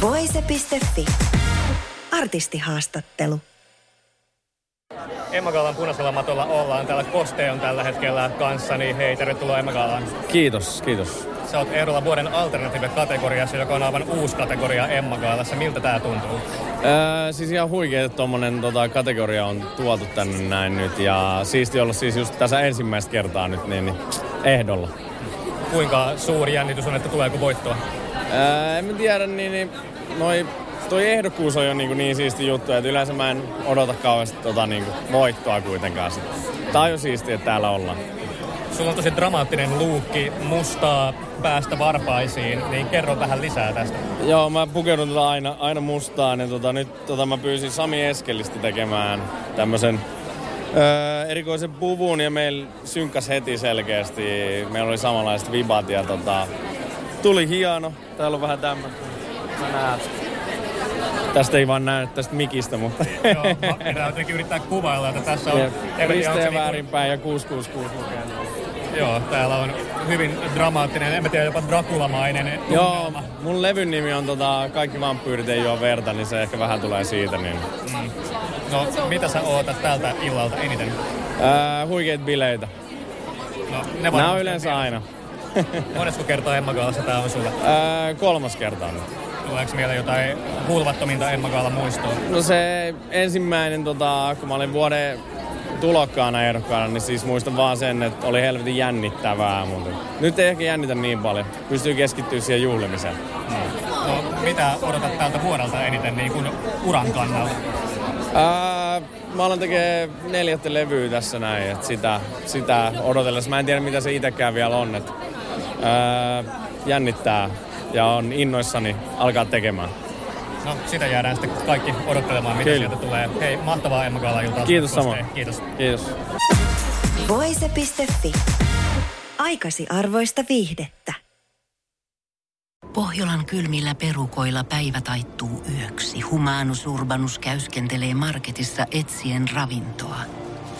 Voise.fi. Artistihaastattelu. Emma Gaalan punaisella matolla ollaan. Täällä Koste on tällä hetkellä kanssani. Hei, tervetuloa Emma Gaalaan. Kiitos, kiitos. Sä oot ehdolla vuoden alternative-kategoriassa, joka on aivan uusi kategoria Emma Gaalassa. Miltä tää tuntuu? Öö, siis ihan huikea, että tommonen tota, kategoria on tuotu tänne näin nyt. Ja siisti olla siis just tässä ensimmäistä kertaa nyt niin, niin ehdolla. Kuinka suuri jännitys on, että tuleeko voittoa? Öö, en mä tiedä, niin, niin noi, toi ehdokkuus on jo niin, niin siisti juttu, että yleensä mä en odota kauheasti tota, niin voittoa kuitenkaan. Sit. Tää on jo siistiä, että täällä ollaan. Sulla on tosi dramaattinen luukki mustaa päästä varpaisiin, niin kerro vähän lisää tästä. Joo, mä pukeudun tota aina, aina mustaan ja tota, nyt tota, mä pyysin Sami Eskelistä tekemään tämmöisen öö, erikoisen puvun ja meillä synkkäs heti selkeästi. Meillä oli samanlaiset vibat ja tota, tuli hieno. Täällä on vähän tämmöistä. Sä näet. Tästä ei vaan näy tästä mikistä, mutta... Joo, pitää jotenkin yrittää kuvailla, että tässä on... Risteen väärinpäin ja 666 lukee. Joo, täällä on hyvin dramaattinen, en mä tiedä, jopa Drakulamainen Joo, mun levyn nimi on tota, Kaikki vampyyrit ei juo verta, niin se ehkä vähän tulee siitä. Niin. Mm. No, mitä sä ootat tältä illalta eniten? Ää, huikeet bileitä. No, ne Nämä on yleensä aina. Monesko kertaa Emma Gaalassa tää on sulle? Ää, kolmas kerta nyt. Tuleeko mieleen jotain hulvattominta Emma Gaalan muistoa? No se ensimmäinen, tota, kun mä olin vuoden tulokkaana ehdokkaana, niin siis muistan vaan sen, että oli helvetin jännittävää. Mutta nyt ei ehkä jännitä niin paljon. Pystyy keskittyä siihen juhlimiseen. Mm. No, mitä odotat tältä vuodelta eniten niin kuin uran kannalta? Ää, mä alan tekee neljättä levyä tässä näin, että sitä, sitä odotellessa. Mä en tiedä mitä se itsekään vielä on. Että, ää, jännittää ja on innoissani alkaa tekemään. No, sitä jäädään sitten kaikki odottelemaan, mitä Kyllä. sieltä tulee. Hei, mahtavaa Emma Gaala iltaa. Kiitos sama. Kiitos. Kiitos. Voise.fi. Aikasi arvoista viihdettä. Pohjolan kylmillä perukoilla päivä taittuu yöksi. Humanus Urbanus käyskentelee marketissa etsien ravintoa.